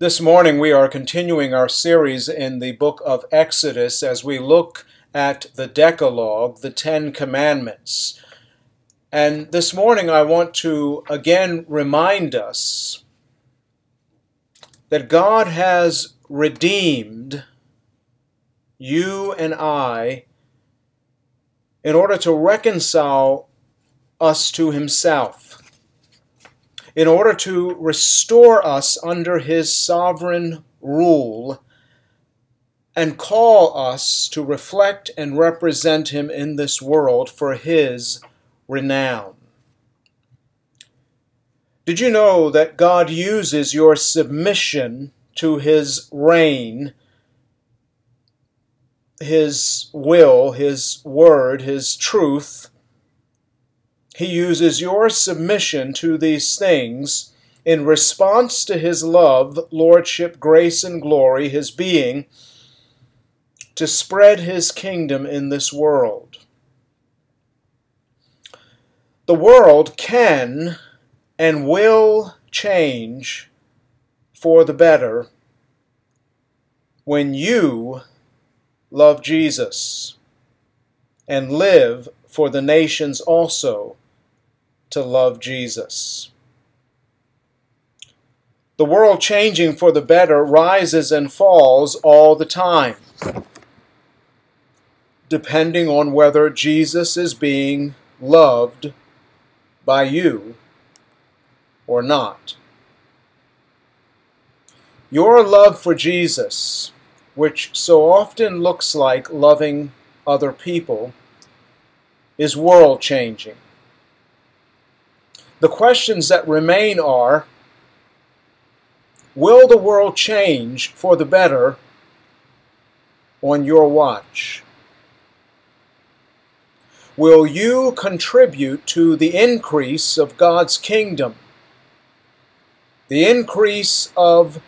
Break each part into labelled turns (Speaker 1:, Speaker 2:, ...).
Speaker 1: This morning we are continuing our series in the book of Exodus as we look at the Decalogue, the Ten Commandments. And this morning I want to again remind us that God has redeemed you and I in order to reconcile us to Himself in order to restore us under his sovereign rule and call us to reflect and represent him in this world for his renown. Did you know that God uses your submission to his reign, his will, his word, his truth, he uses your submission to these things in response to his love, lordship, grace, and glory, his being, to spread his kingdom in this world. The world can and will change for the better when you love Jesus and live for the nations also to love Jesus. The world changing for the better rises and falls all the time, depending on whether Jesus is being loved by you or not. Your love for Jesus, which so often looks like loving other people, is world changing. The questions that remain are Will the world change for the better on your watch? Will you contribute to the increase of God's kingdom? The increase of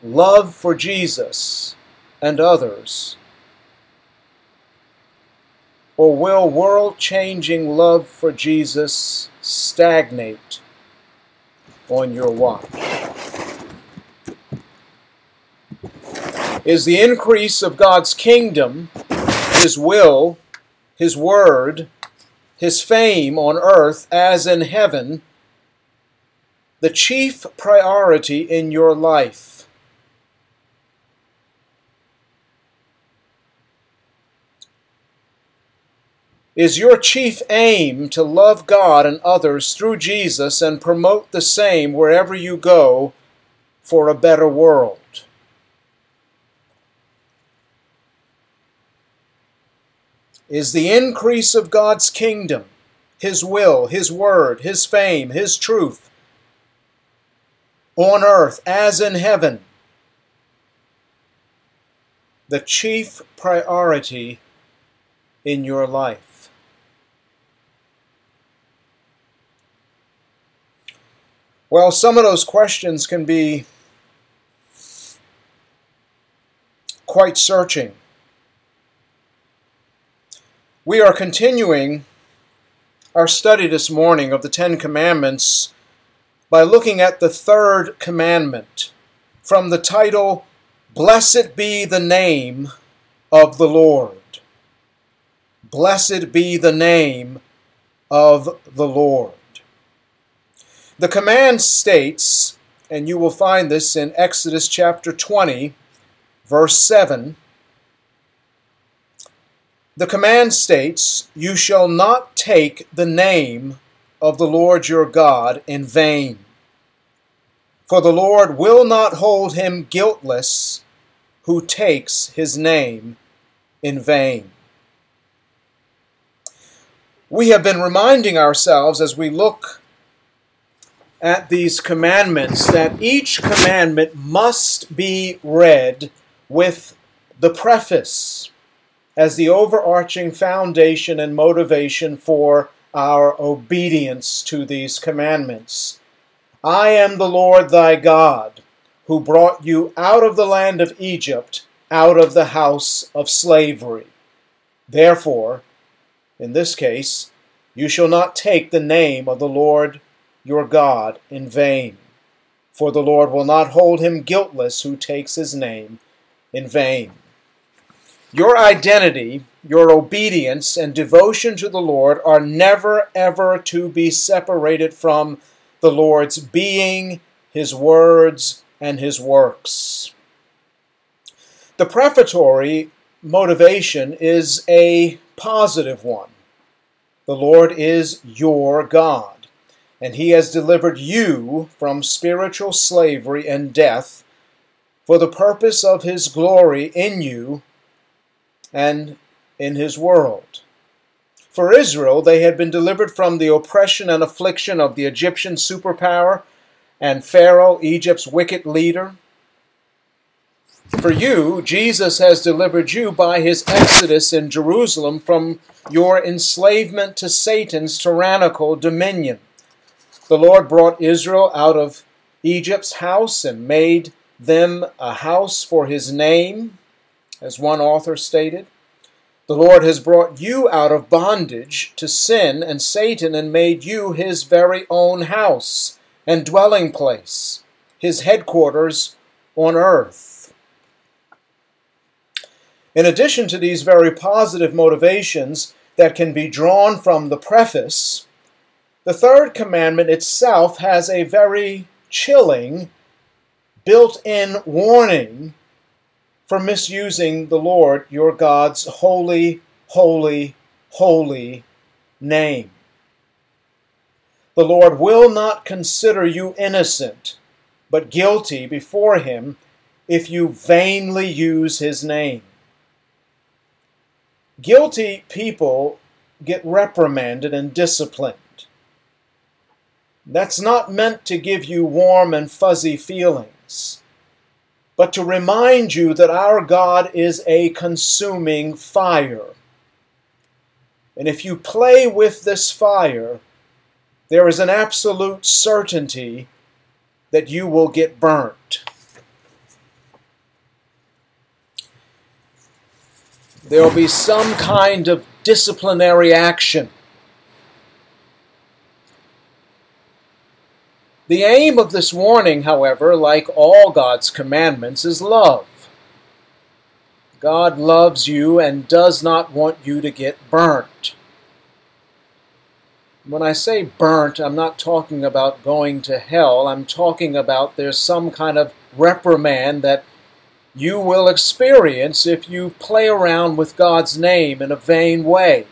Speaker 1: love for Jesus and others? Or will world changing love for Jesus stagnate on your watch? Is the increase of God's kingdom, His will, His word, His fame on earth as in heaven, the chief priority in your life? Is your chief aim to love God and others through Jesus and promote the same wherever you go for a better world? Is the increase of God's kingdom, His will, His word, His fame, His truth, on earth as in heaven, the chief priority in your life? Well, some of those questions can be quite searching. We are continuing our study this morning of the Ten Commandments by looking at the third commandment from the title, Blessed be the name of the Lord. Blessed be the name of the Lord. The command states, and you will find this in Exodus chapter 20, verse 7. The command states, You shall not take the name of the Lord your God in vain. For the Lord will not hold him guiltless who takes his name in vain. We have been reminding ourselves as we look at these commandments that each commandment must be read with the preface as the overarching foundation and motivation for our obedience to these commandments. I am the Lord thy God, who brought you out of the land of Egypt, out of the house of slavery. Therefore, in this case, you shall not take the name of the Lord your God in vain. for the Lord will not hold him guiltless who takes his name in vain. Your identity, your obedience, and devotion to the Lord are never, ever to be separated from the Lord's being, his words, and his works. The prefatory motivation is a positive one. The Lord is your God, and he has delivered you from spiritual slavery and death for the purpose of his glory in you and in his world. For Israel, they had been delivered from the oppression and affliction of the Egyptian superpower and Pharaoh, Egypt's wicked leader. For you, Jesus has delivered you by his exodus in Jerusalem from your enslavement to Satan's tyrannical dominion. The Lord brought Israel out of Egypt's house and made them a house for his name, as one author stated. The Lord has brought you out of bondage to sin and Satan and made you his very own house and dwelling place, his headquarters on earth. In addition to these very positive motivations that can be drawn from the preface, the third commandment itself has a very chilling built in warning for misusing the Lord your God's holy, holy, holy name. The Lord will not consider you innocent, but guilty before Him if you vainly use His name. Guilty people get reprimanded and disciplined. That's not meant to give you warm and fuzzy feelings but to remind you that our God is a consuming fire. And if you play with this fire, there is an absolute certainty that you will get burnt. There will be some kind of disciplinary action. The aim of this warning, however, like all God's commandments, is love. God loves you and does not want you to get burnt. When I say burnt, I'm not talking about going to hell. I'm talking about there's some kind of reprimand that you will experience if you play around with God's name in a vain way.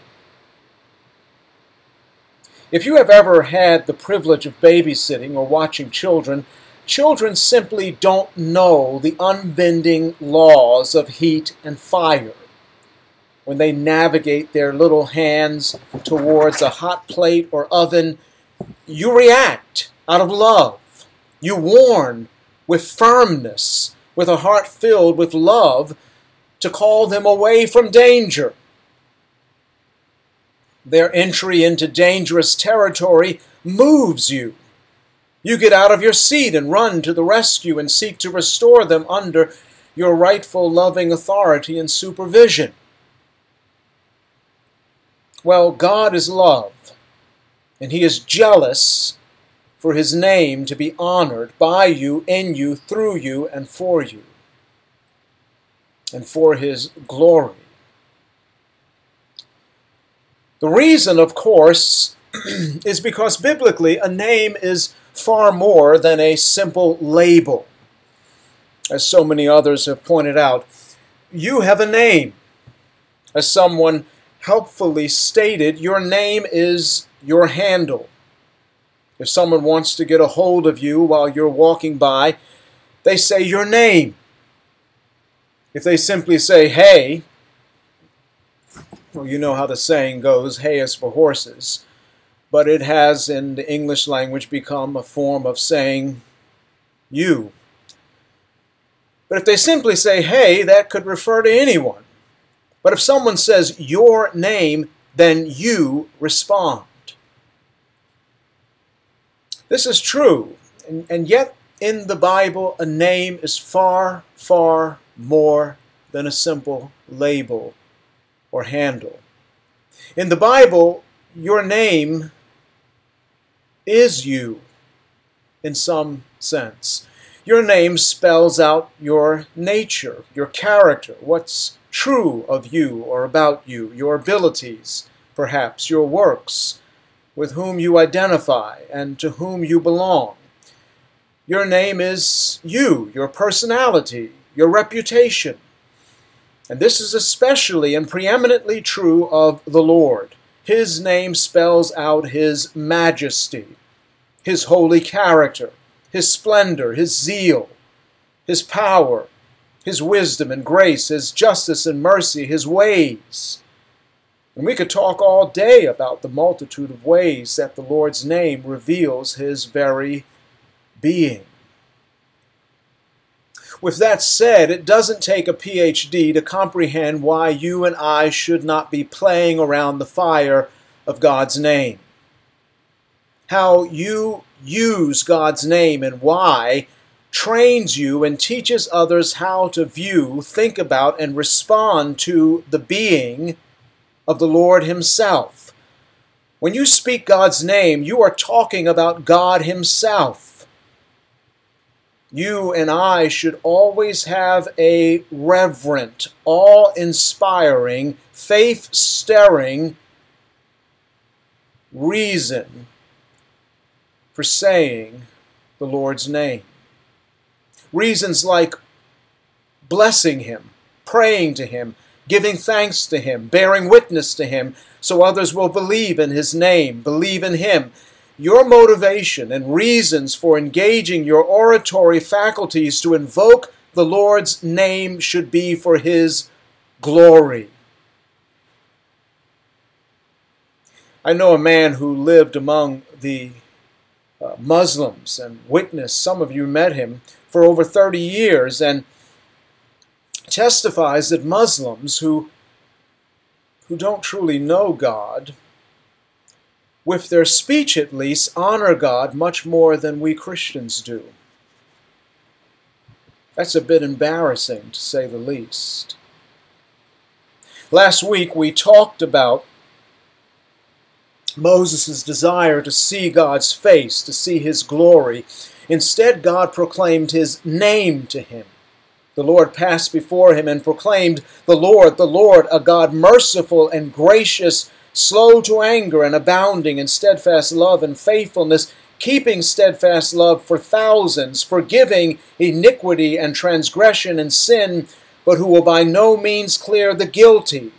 Speaker 1: If you have ever had the privilege of babysitting or watching children, children simply don't know the unbending laws of heat and fire. When they navigate their little hands towards a hot plate or oven, you react out of love. You warn with firmness, with a heart filled with love, to call them away from danger. Their entry into dangerous territory moves you. You get out of your seat and run to the rescue and seek to restore them under your rightful loving authority and supervision. Well, God is love, and He is jealous for His name to be honored by you, in you, through you, and for you, and for His glory. The reason, of course, is because biblically a name is far more than a simple label. As so many others have pointed out, you have a name. As someone helpfully stated, your name is your handle. If someone wants to get a hold of you while you're walking by, they say your name. If they simply say, hey, well, you know how the saying goes, hay is for horses. But it has, in the English language, become a form of saying you. But if they simply say hey, that could refer to anyone. But if someone says your name, then you respond. This is true, and, and yet in the Bible, a name is far, far more than a simple label or handle. In the Bible, your name is you. in some sense. Your name spells out your nature, your character, what's true of you or about you, your abilities, perhaps your works, with whom you identify and to whom you belong. Your name is you, your personality, your reputation. And this is especially and preeminently true of the Lord. His name spells out His majesty, His holy character, His splendor, His zeal, His power, His wisdom and grace, His justice and mercy, His ways. And we could talk all day about the multitude of ways that the Lord's name reveals His very being. With that said, it doesn't take a PhD to comprehend why you and I should not be playing around the fire of God's name. How you use God's name and why trains you and teaches others how to view, think about, and respond to the being of the Lord Himself. When you speak God's name, you are talking about God Himself you and I should always have a reverent, awe inspiring, faith stirring reason for saying the Lord's name. Reasons like blessing Him, praying to Him, giving thanks to Him, bearing witness to Him, so others will believe in His name, believe in Him, your motivation and reasons for engaging your oratory faculties to invoke the Lord's name should be for His glory. I know a man who lived among the uh, Muslims and witnessed, some of you met him, for over 30 years and testifies that Muslims who, who don't truly know God with their speech at least, honor God much more than we Christians do. That's a bit embarrassing, to say the least. Last week we talked about Moses' desire to see God's face, to see his glory. Instead, God proclaimed his name to him. The Lord passed before him and proclaimed, The Lord, the Lord, a God merciful and gracious slow to anger and abounding in steadfast love and faithfulness, keeping steadfast love for thousands, forgiving iniquity and transgression and sin, but who will by no means clear the guilty,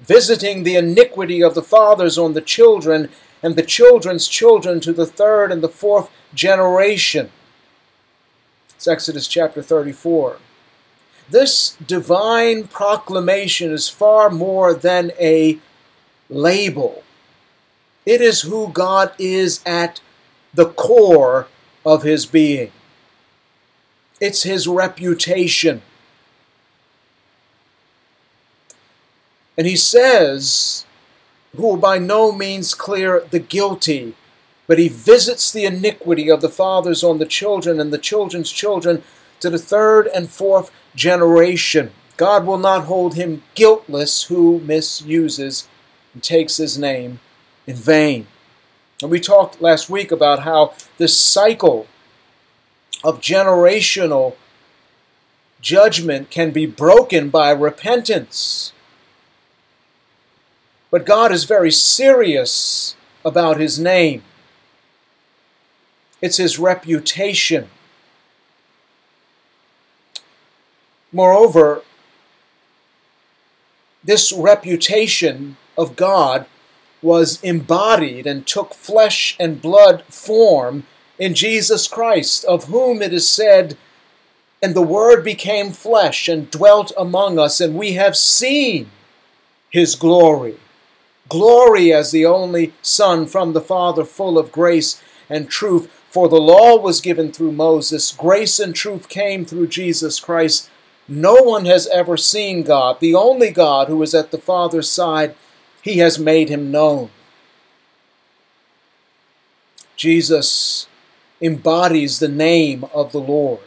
Speaker 1: visiting the iniquity of the fathers on the children and the children's children to the third and the fourth generation. It's Exodus chapter 34. This divine proclamation is far more than a label. It is who God is at the core of his being. It's his reputation. And he says, who will by no means clear the guilty, but he visits the iniquity of the fathers on the children and the children's children to the third and fourth generation. God will not hold him guiltless who misuses and takes his name in vain. And we talked last week about how this cycle of generational judgment can be broken by repentance. But God is very serious about his name. It's his reputation. Moreover, this reputation of God was embodied and took flesh and blood form in Jesus Christ, of whom it is said, And the Word became flesh and dwelt among us, and we have seen his glory. Glory as the only Son from the Father, full of grace and truth. For the law was given through Moses, grace and truth came through Jesus Christ. No one has ever seen God, the only God who is at the Father's side he has made him known. Jesus embodies the name of the Lord.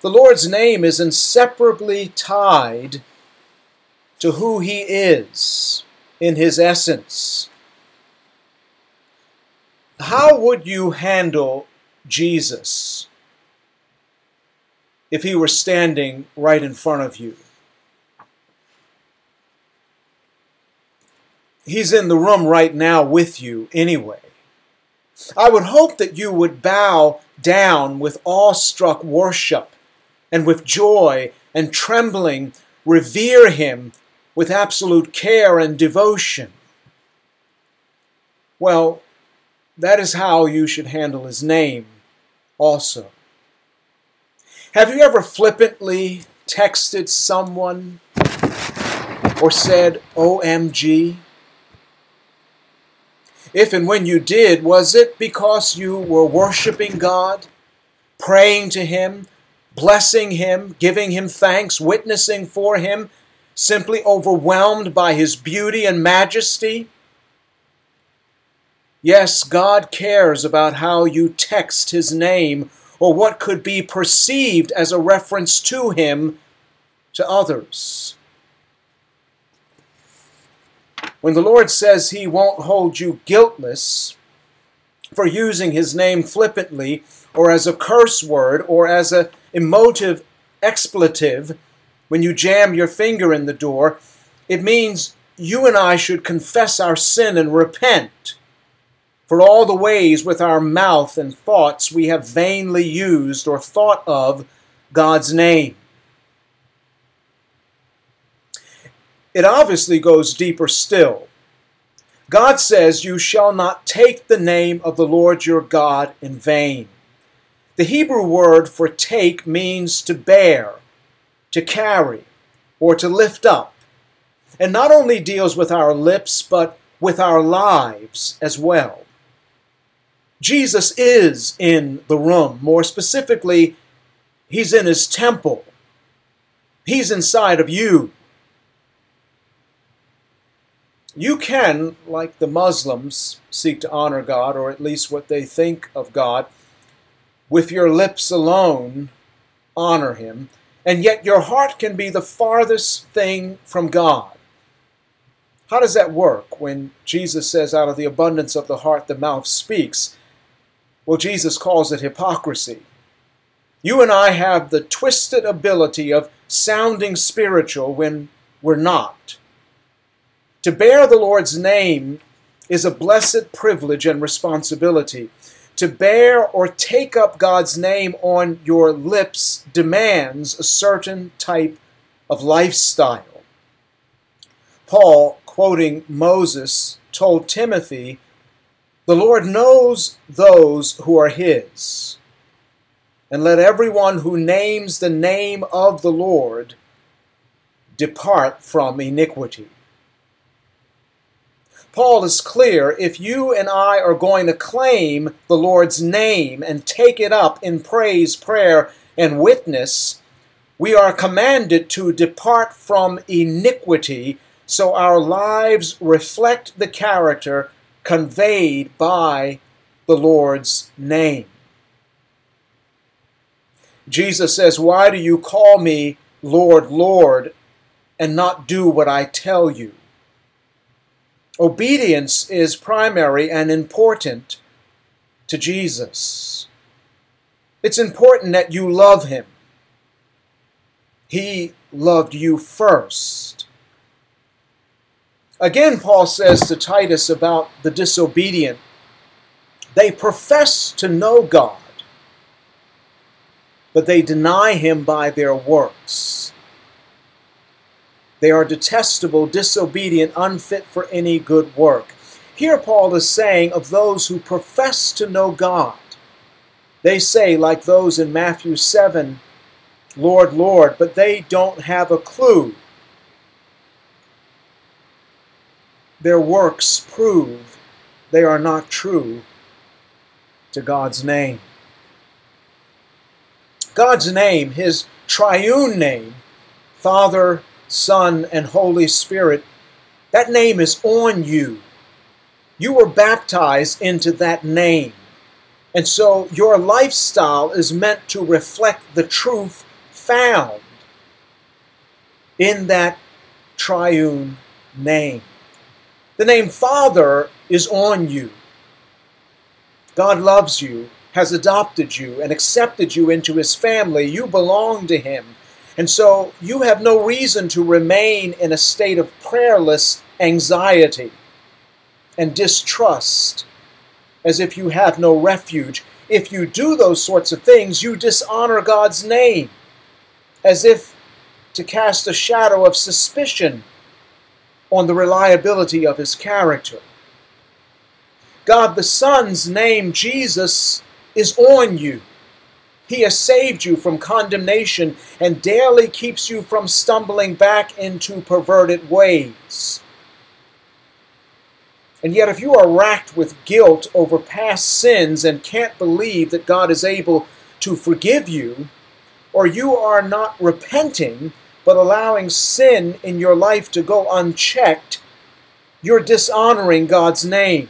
Speaker 1: The Lord's name is inseparably tied to who he is in his essence. How would you handle Jesus if he were standing right in front of you? He's in the room right now with you anyway. I would hope that you would bow down with awestruck worship and with joy and trembling revere him with absolute care and devotion. Well, that is how you should handle his name also. Have you ever flippantly texted someone or said OMG? If and when you did, was it because you were worshiping God, praying to Him, blessing Him, giving Him thanks, witnessing for Him, simply overwhelmed by His beauty and majesty? Yes, God cares about how you text His name or what could be perceived as a reference to Him to others. When the Lord says He won't hold you guiltless for using His name flippantly or as a curse word or as an emotive expletive when you jam your finger in the door, it means you and I should confess our sin and repent for all the ways with our mouth and thoughts we have vainly used or thought of God's name. It obviously goes deeper still. God says, You shall not take the name of the Lord your God in vain. The Hebrew word for take means to bear, to carry, or to lift up, and not only deals with our lips, but with our lives as well. Jesus is in the room. More specifically, he's in his temple. He's inside of you. You can, like the Muslims, seek to honor God, or at least what they think of God, with your lips alone honor Him, and yet your heart can be the farthest thing from God. How does that work when Jesus says, out of the abundance of the heart the mouth speaks? Well, Jesus calls it hypocrisy. You and I have the twisted ability of sounding spiritual when we're not. To bear the Lord's name is a blessed privilege and responsibility. To bear or take up God's name on your lips demands a certain type of lifestyle. Paul, quoting Moses, told Timothy, The Lord knows those who are his. And let everyone who names the name of the Lord depart from iniquity. Paul is clear if you and I are going to claim the Lord's name and take it up in praise, prayer, and witness, we are commanded to depart from iniquity so our lives reflect the character conveyed by the Lord's name. Jesus says, Why do you call me Lord, Lord, and not do what I tell you? Obedience is primary and important to Jesus. It's important that you love him. He loved you first. Again, Paul says to Titus about the disobedient they profess to know God, but they deny him by their works. They are detestable, disobedient, unfit for any good work. Here, Paul is saying of those who profess to know God. They say, like those in Matthew 7, Lord, Lord, but they don't have a clue. Their works prove they are not true to God's name. God's name, His triune name, Father, Son, and Holy Spirit, that name is on you. You were baptized into that name. And so your lifestyle is meant to reflect the truth found in that triune name. The name Father is on you. God loves you, has adopted you, and accepted you into his family. You belong to him. And so you have no reason to remain in a state of prayerless anxiety and distrust as if you have no refuge. If you do those sorts of things, you dishonor God's name as if to cast a shadow of suspicion on the reliability of his character. God the Son's name, Jesus, is on you. He has saved you from condemnation and daily keeps you from stumbling back into perverted ways. And yet, if you are racked with guilt over past sins and can't believe that God is able to forgive you, or you are not repenting but allowing sin in your life to go unchecked, you're dishonoring God's name.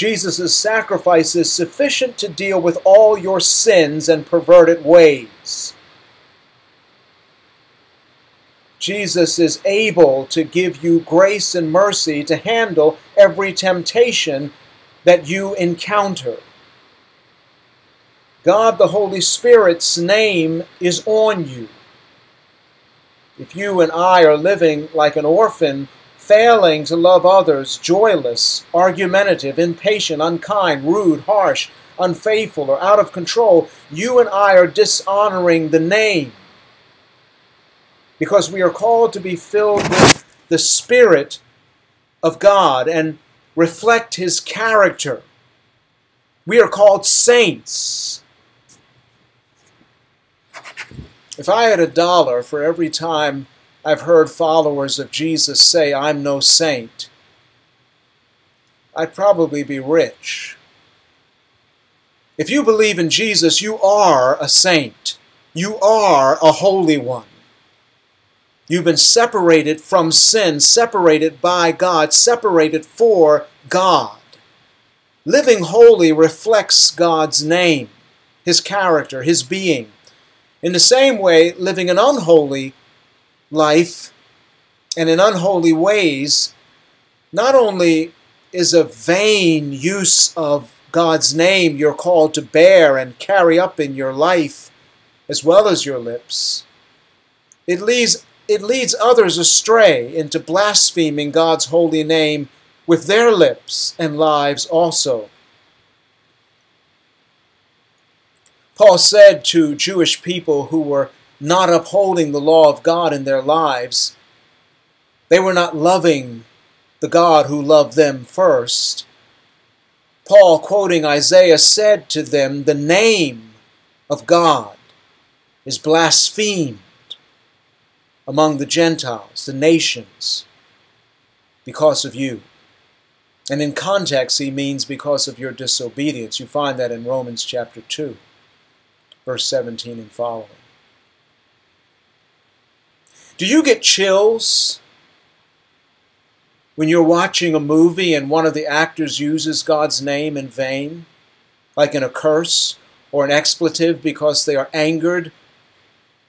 Speaker 1: Jesus' sacrifice is sufficient to deal with all your sins and perverted ways. Jesus is able to give you grace and mercy to handle every temptation that you encounter. God the Holy Spirit's name is on you. If you and I are living like an orphan, failing to love others, joyless, argumentative, impatient, unkind, rude, harsh, unfaithful, or out of control, you and I are dishonoring the name because we are called to be filled with the Spirit of God and reflect His character. We are called saints. If I had a dollar for every time I've heard followers of Jesus say, I'm no saint, I'd probably be rich. If you believe in Jesus, you are a saint. You are a holy one. You've been separated from sin, separated by God, separated for God. Living holy reflects God's name, His character, His being. In the same way, living an unholy life and in unholy ways not only is a vain use of God's name you're called to bear and carry up in your life as well as your lips, it leads it leads others astray into blaspheming God's holy name with their lips and lives also. Paul said to Jewish people who were not upholding the law of God in their lives, they were not loving the God who loved them first. Paul, quoting Isaiah, said to them, The name of God is blasphemed among the Gentiles, the nations, because of you. And in context, he means because of your disobedience. You find that in Romans chapter 2, verse 17 and following. Do you get chills when you're watching a movie and one of the actors uses God's name in vain, like in a curse or an expletive because they are angered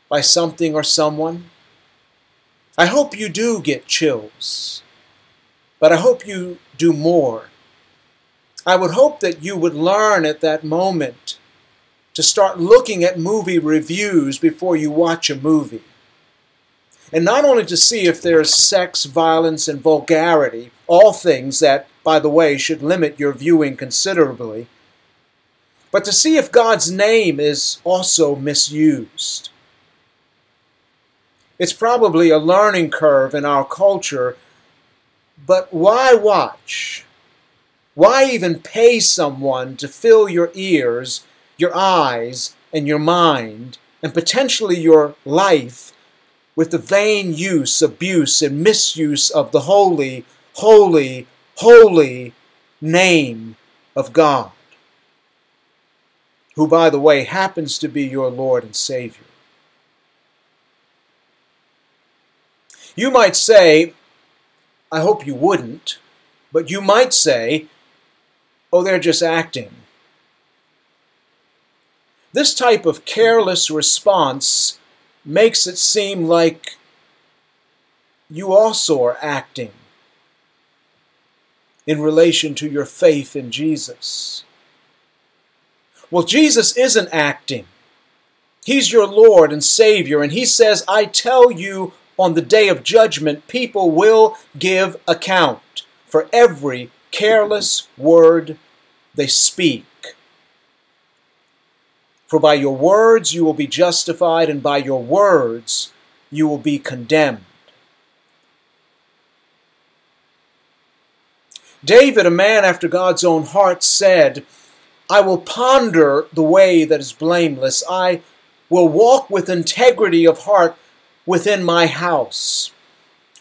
Speaker 1: by something or someone? I hope you do get chills, but I hope you do more. I would hope that you would learn at that moment to start looking at movie reviews before you watch a movie. And not only to see if there's sex, violence, and vulgarity, all things that, by the way, should limit your viewing considerably, but to see if God's name is also misused. It's probably a learning curve in our culture, but why watch? Why even pay someone to fill your ears, your eyes, and your mind, and potentially your life with the vain use, abuse, and misuse of the holy, holy, holy name of God, who, by the way, happens to be your Lord and Savior? You might say, I hope you wouldn't, but you might say, oh, they're just acting. This type of careless response makes it seem like you also are acting in relation to your faith in Jesus? Well, Jesus isn't acting. He's your Lord and Savior, and He says, I tell you, on the day of judgment, people will give account for every careless word they speak. For by your words you will be justified, and by your words you will be condemned. David, a man after God's own heart, said, I will ponder the way that is blameless. I will walk with integrity of heart within my house.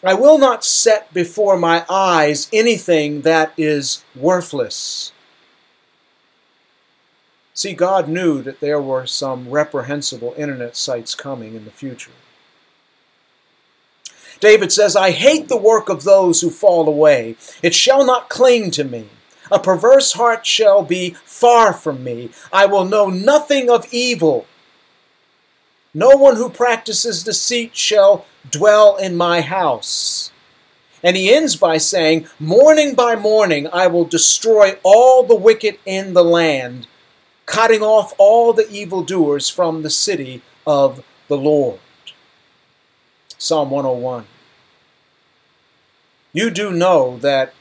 Speaker 1: I will not set before my eyes anything that is worthless. See, God knew that there were some reprehensible internet sites coming in the future. David says, I hate the work of those who fall away. It shall not cling to me. A perverse heart shall be far from me. I will know nothing of evil. No one who practices deceit shall dwell in my house. And he ends by saying, Morning by morning I will destroy all the wicked in the land, cutting off all the evildoers from the city of the Lord. Psalm 101. You do know that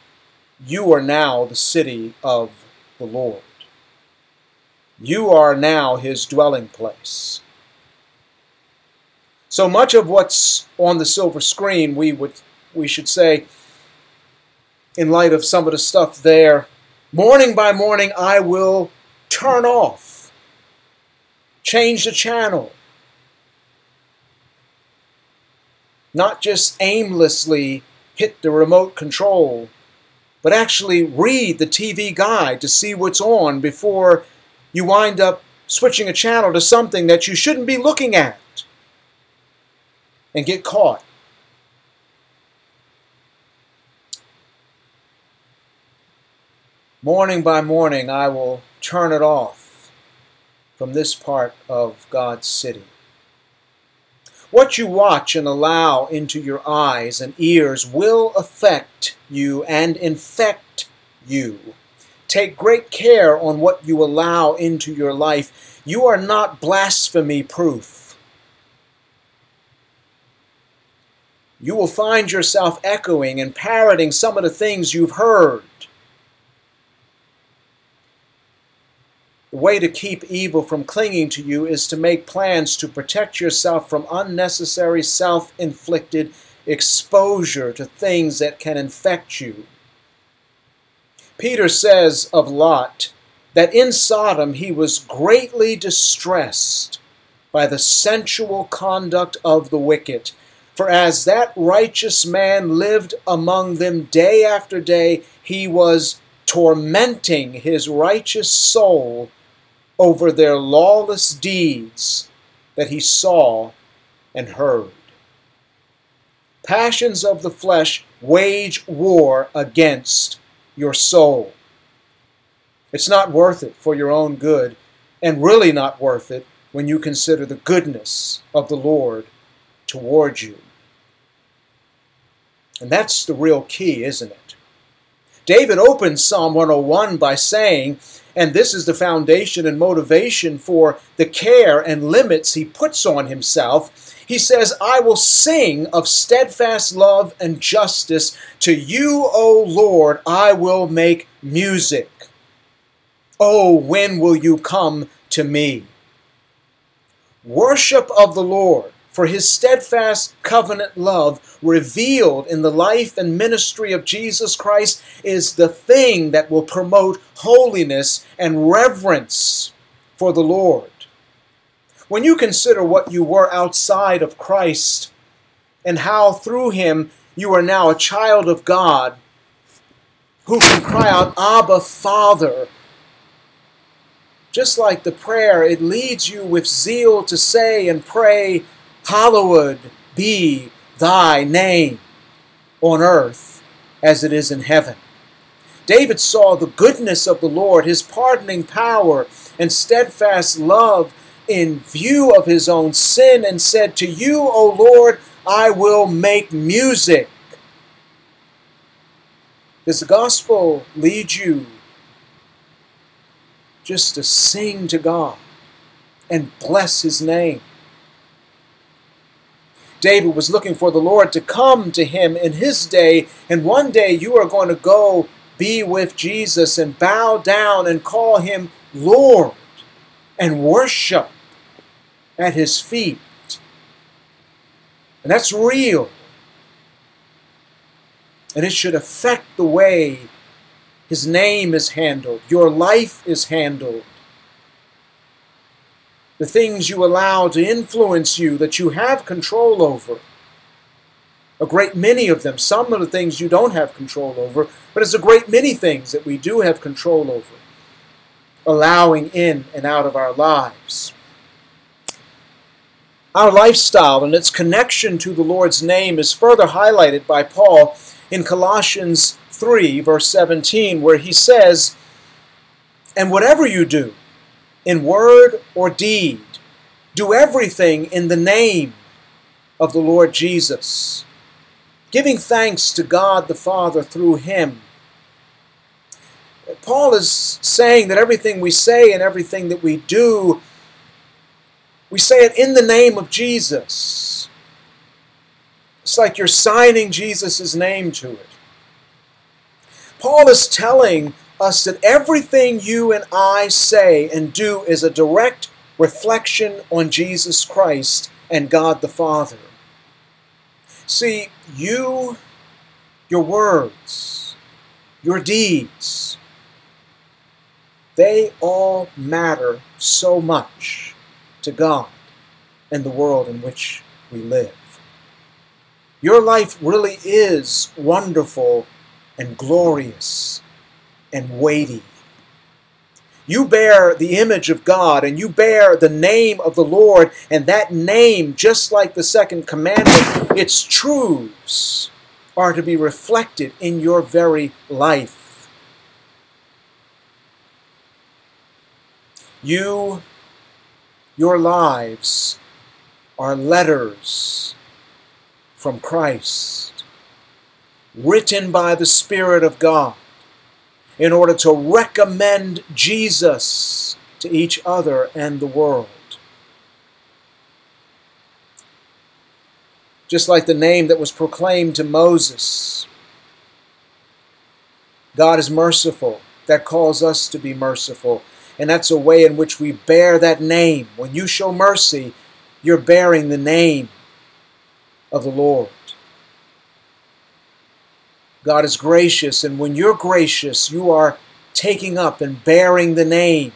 Speaker 1: you are now the city of the Lord. You are now his dwelling place. So much of what's on the silver screen, we would we should say, in light of some of the stuff there, morning by morning I will turn off, change the channel. Not just aimlessly hit the remote control, but actually read the TV guide to see what's on before you wind up switching a channel to something that you shouldn't be looking at and get caught. Morning by morning, I will turn it off from this part of God's city. What you watch and allow into your eyes and ears will affect you and infect you. Take great care on what you allow into your life. You are not blasphemy proof. you will find yourself echoing and parroting some of the things you've heard. The way to keep evil from clinging to you is to make plans to protect yourself from unnecessary self inflicted exposure to things that can infect you. Peter says of Lot that in Sodom he was greatly distressed by the sensual conduct of the wicked for as that righteous man lived among them day after day, he was tormenting his righteous soul over their lawless deeds that he saw and heard. Passions of the flesh wage war against your soul. It's not worth it for your own good, and really not worth it when you consider the goodness of the Lord toward you. And that's the real key, isn't it? David opens Psalm 101 by saying, and this is the foundation and motivation for the care and limits he puts on himself. He says, I will sing of steadfast love and justice. To you, O Lord, I will make music. Oh, when will you come to me? Worship of the Lord for his steadfast covenant love revealed in the life and ministry of Jesus Christ is the thing that will promote holiness and reverence for the Lord. When you consider what you were outside of Christ and how through him you are now a child of God who can cry out, Abba, Father, just like the prayer, it leads you with zeal to say and pray, Hallowed be thy name on earth as it is in heaven. David saw the goodness of the Lord, his pardoning power, and steadfast love in view of his own sin, and said, To you, O Lord, I will make music. Does the gospel lead you just to sing to God and bless his name? David was looking for the Lord to come to him in his day, and one day you are going to go be with Jesus and bow down and call him Lord and worship at his feet. And that's real. And it should affect the way his name is handled, your life is handled the things you allow to influence you that you have control over. A great many of them. Some of the things you don't have control over, but it's a great many things that we do have control over, allowing in and out of our lives. Our lifestyle and its connection to the Lord's name is further highlighted by Paul in Colossians 3, verse 17, where he says, And whatever you do, in word or deed. Do everything in the name of the Lord Jesus, giving thanks to God the Father through him. Paul is saying that everything we say and everything that we do, we say it in the name of Jesus. It's like you're signing Jesus' name to it. Paul is telling us that everything you and I say and do is a direct reflection on Jesus Christ and God the Father. See, you, your words, your deeds, they all matter so much to God and the world in which we live. Your life really is wonderful and glorious and weighty. You bear the image of God and you bear the name of the Lord, and that name, just like the second commandment, its truths are to be reflected in your very life. You, your lives, are letters from Christ, written by the Spirit of God in order to recommend Jesus to each other and the world. Just like the name that was proclaimed to Moses. God is merciful. That calls us to be merciful. And that's a way in which we bear that name. When you show mercy, you're bearing the name of the Lord. God is gracious, and when you're gracious, you are taking up and bearing the name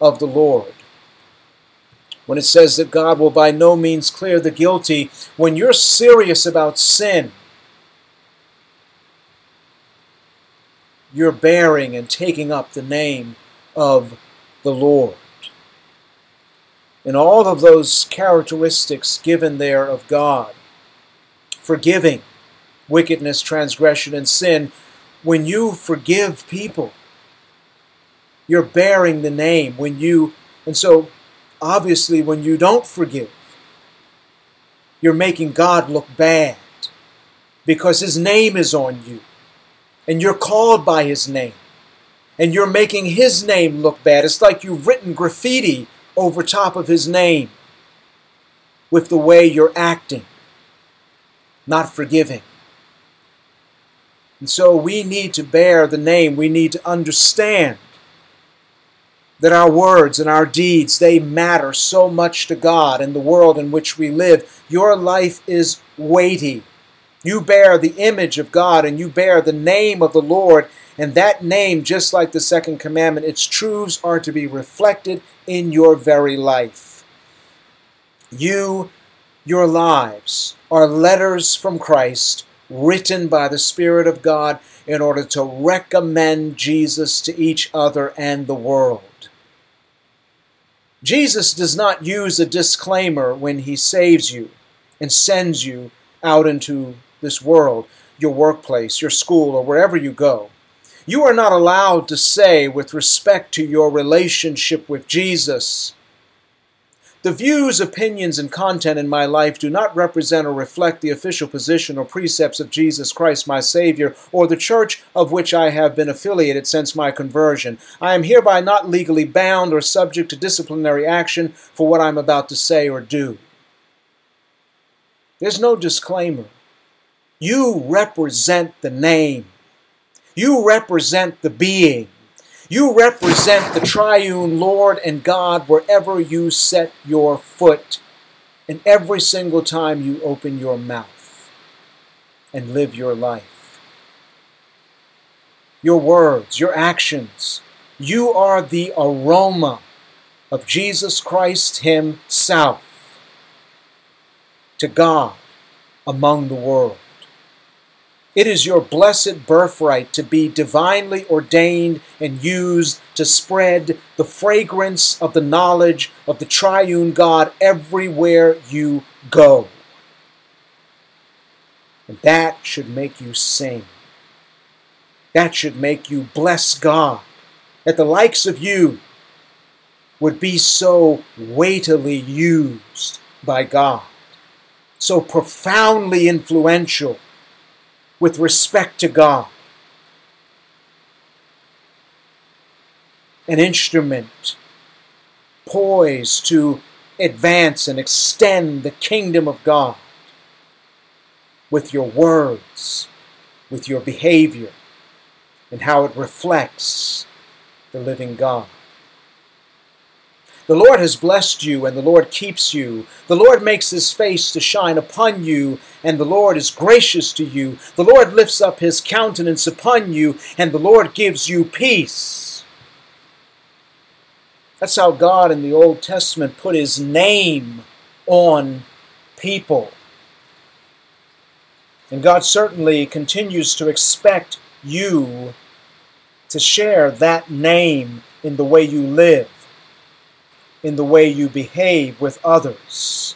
Speaker 1: of the Lord. When it says that God will by no means clear the guilty, when you're serious about sin, you're bearing and taking up the name of the Lord. And all of those characteristics given there of God forgiving, wickedness, transgression, and sin, when you forgive people, you're bearing the name. When you, and so obviously, when you don't forgive, you're making God look bad because His name is on you and you're called by His name and you're making His name look bad. It's like you've written graffiti over top of His name with the way you're acting, not forgiving. And so we need to bear the name. We need to understand that our words and our deeds, they matter so much to God and the world in which we live. Your life is weighty. You bear the image of God and you bear the name of the Lord. And that name, just like the second commandment, its truths are to be reflected in your very life. You, your lives, are letters from Christ written by the Spirit of God in order to recommend Jesus to each other and the world. Jesus does not use a disclaimer when he saves you and sends you out into this world, your workplace, your school, or wherever you go. You are not allowed to say, with respect to your relationship with Jesus, The views, opinions, and content in my life do not represent or reflect the official position or precepts of Jesus Christ, my Savior, or the church of which I have been affiliated since my conversion. I am hereby not legally bound or subject to disciplinary action for what I'm about to say or do. There's no disclaimer. You represent the name. You represent the being. You represent the triune Lord and God wherever you set your foot and every single time you open your mouth and live your life. Your words, your actions, you are the aroma of Jesus Christ Himself to God among the world. It is your blessed birthright to be divinely ordained and used to spread the fragrance of the knowledge of the triune God everywhere you go. And that should make you sing. That should make you bless God that the likes of you would be so weightily used by God, so profoundly influential with respect to God. An instrument poised to advance and extend the kingdom of God with your words, with your behavior, and how it reflects the living God. The Lord has blessed you, and the Lord keeps you. The Lord makes his face to shine upon you, and the Lord is gracious to you. The Lord lifts up his countenance upon you, and the Lord gives you peace. That's how God in the Old Testament put his name on people. And God certainly continues to expect you to share that name in the way you live in the way you behave with others.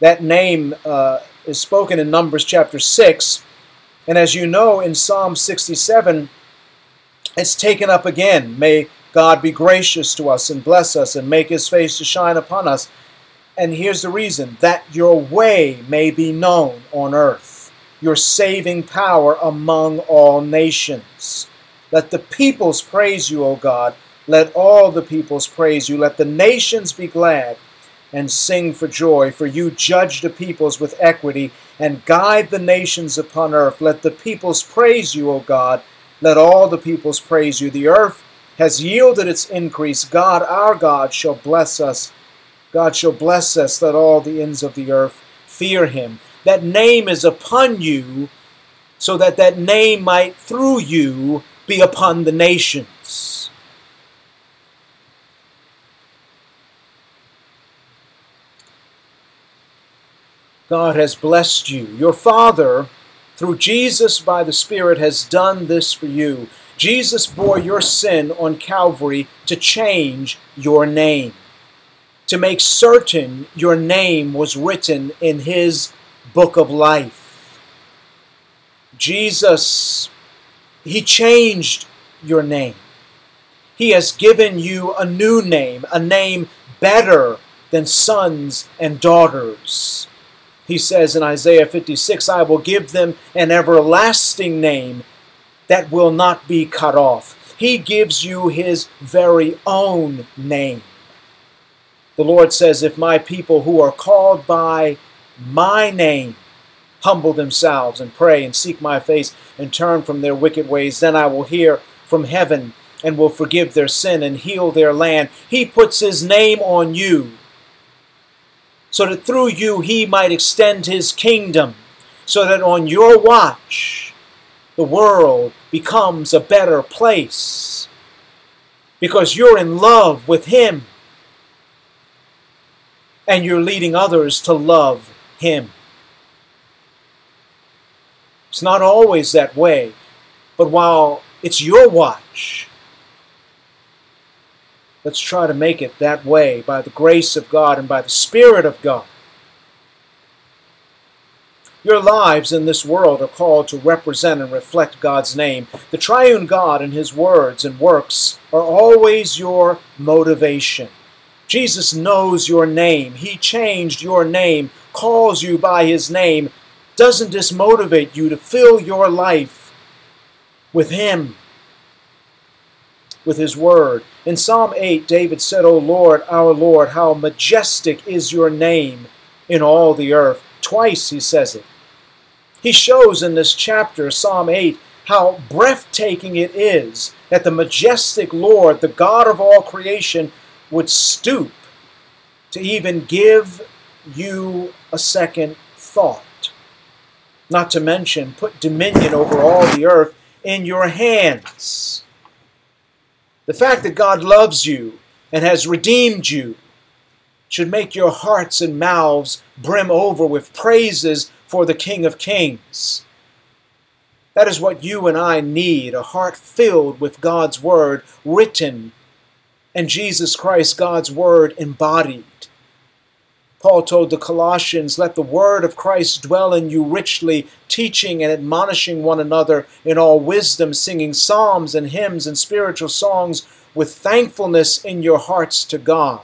Speaker 1: That name uh, is spoken in Numbers chapter 6, and as you know in Psalm 67, it's taken up again. May God be gracious to us and bless us and make his face to shine upon us. And here's the reason that your way may be known on earth, your saving power among all nations. Let the peoples praise you, O God. Let all the peoples praise you. Let the nations be glad and sing for joy, for you judge the peoples with equity and guide the nations upon earth. Let the peoples praise you, O God. Let all the peoples praise you. The earth has yielded its increase. God, our God, shall bless us. God shall bless us. Let all the ends of the earth fear him. That name is upon you, so that that name might, through you, be upon the nations. God has blessed you. Your Father, through Jesus by the Spirit, has done this for you. Jesus bore your sin on Calvary to change your name, to make certain your name was written in His book of life. Jesus he changed your name. He has given you a new name, a name better than sons and daughters. He says in Isaiah 56, I will give them an everlasting name that will not be cut off. He gives you his very own name. The Lord says, If my people who are called by my name humble themselves and pray and seek my face and turn from their wicked ways, then I will hear from heaven and will forgive their sin and heal their land. He puts his name on you so that through you he might extend his kingdom, so that on your watch the world becomes a better place because you're in love with him and you're leading others to love him. It's not always that way. But while it's your watch, let's try to make it that way by the grace of God and by the Spirit of God. Your lives in this world are called to represent and reflect God's name. The triune God and his words and works are always your motivation. Jesus knows your name. He changed your name, calls you by his name. Doesn't this motivate you to fill your life with him, with his word? In Psalm 8, David said, O Lord, our Lord, how majestic is your name in all the earth. Twice he says it. He shows in this chapter, Psalm 8, how breathtaking it is that the majestic Lord, the God of all creation, would stoop to even give you a second thought. Not to mention, put dominion over all the earth in your hands. The fact that God loves you and has redeemed you should make your hearts and mouths brim over with praises for the King of Kings. That is what you and I need a heart filled with God's Word written and Jesus Christ, God's Word embodied. Paul told the Colossians, Let the Word of Christ dwell in you richly, teaching and admonishing one another in all wisdom, singing psalms and hymns and spiritual songs with thankfulness in your hearts to God.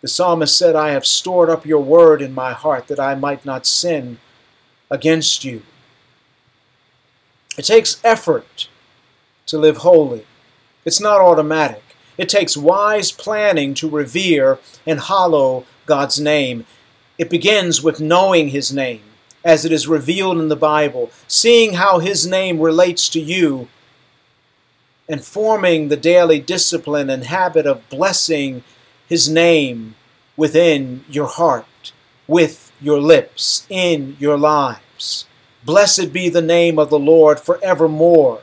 Speaker 1: The psalmist said, I have stored up your word in my heart that I might not sin against you. It takes effort to live holy. It's not automatic. It takes wise planning to revere and hallow God's name. It begins with knowing His name as it is revealed in the Bible, seeing how His name relates to you, and forming the daily discipline and habit of blessing his name within your heart, with your lips, in your lives. Blessed be the name of the Lord forevermore.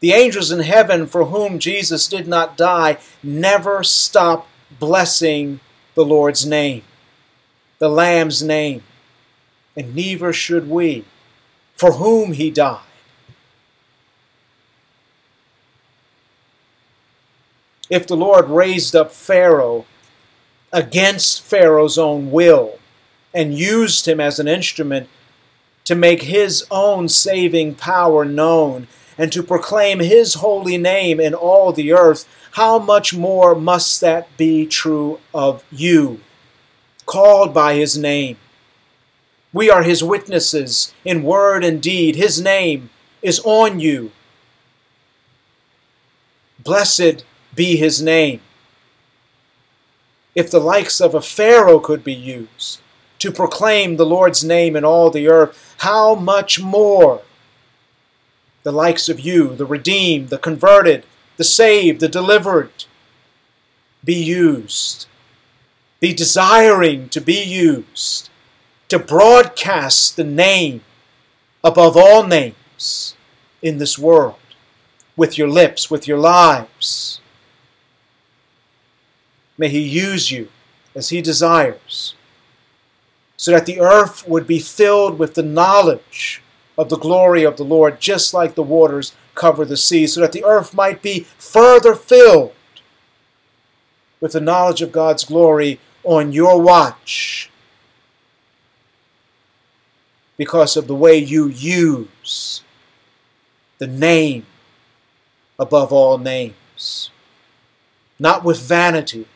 Speaker 1: The angels in heaven for whom Jesus did not die never stop blessing the Lord's name, the Lamb's name, and neither should we, for whom he died. if the Lord raised up Pharaoh against Pharaoh's own will and used him as an instrument to make his own saving power known and to proclaim his holy name in all the earth, how much more must that be true of you, called by his name? We are his witnesses in word and deed. His name is on you. Blessed be his name. If the likes of a Pharaoh could be used to proclaim the Lord's name in all the earth, how much more the likes of you, the redeemed, the converted, the saved, the delivered, be used, be desiring to be used, to broadcast the name above all names in this world with your lips, with your lives. May He use you as He desires, so that the earth would be filled with the knowledge of the glory of the Lord, just like the waters cover the sea, so that the earth might be further filled with the knowledge of God's glory on your watch because of the way you use the name above all names. Not with vanity,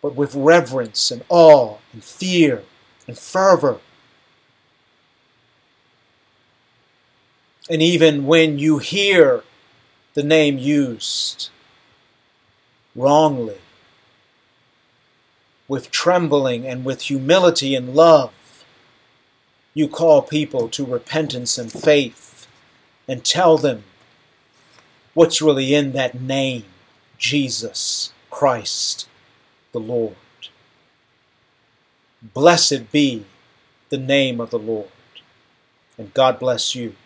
Speaker 1: but with reverence and awe and fear and fervor. And even when you hear the name used wrongly, with trembling and with humility and love, you call people to repentance and faith and tell them what's really in that name, Jesus Christ the Lord. Blessed be the name of the Lord. And God bless you.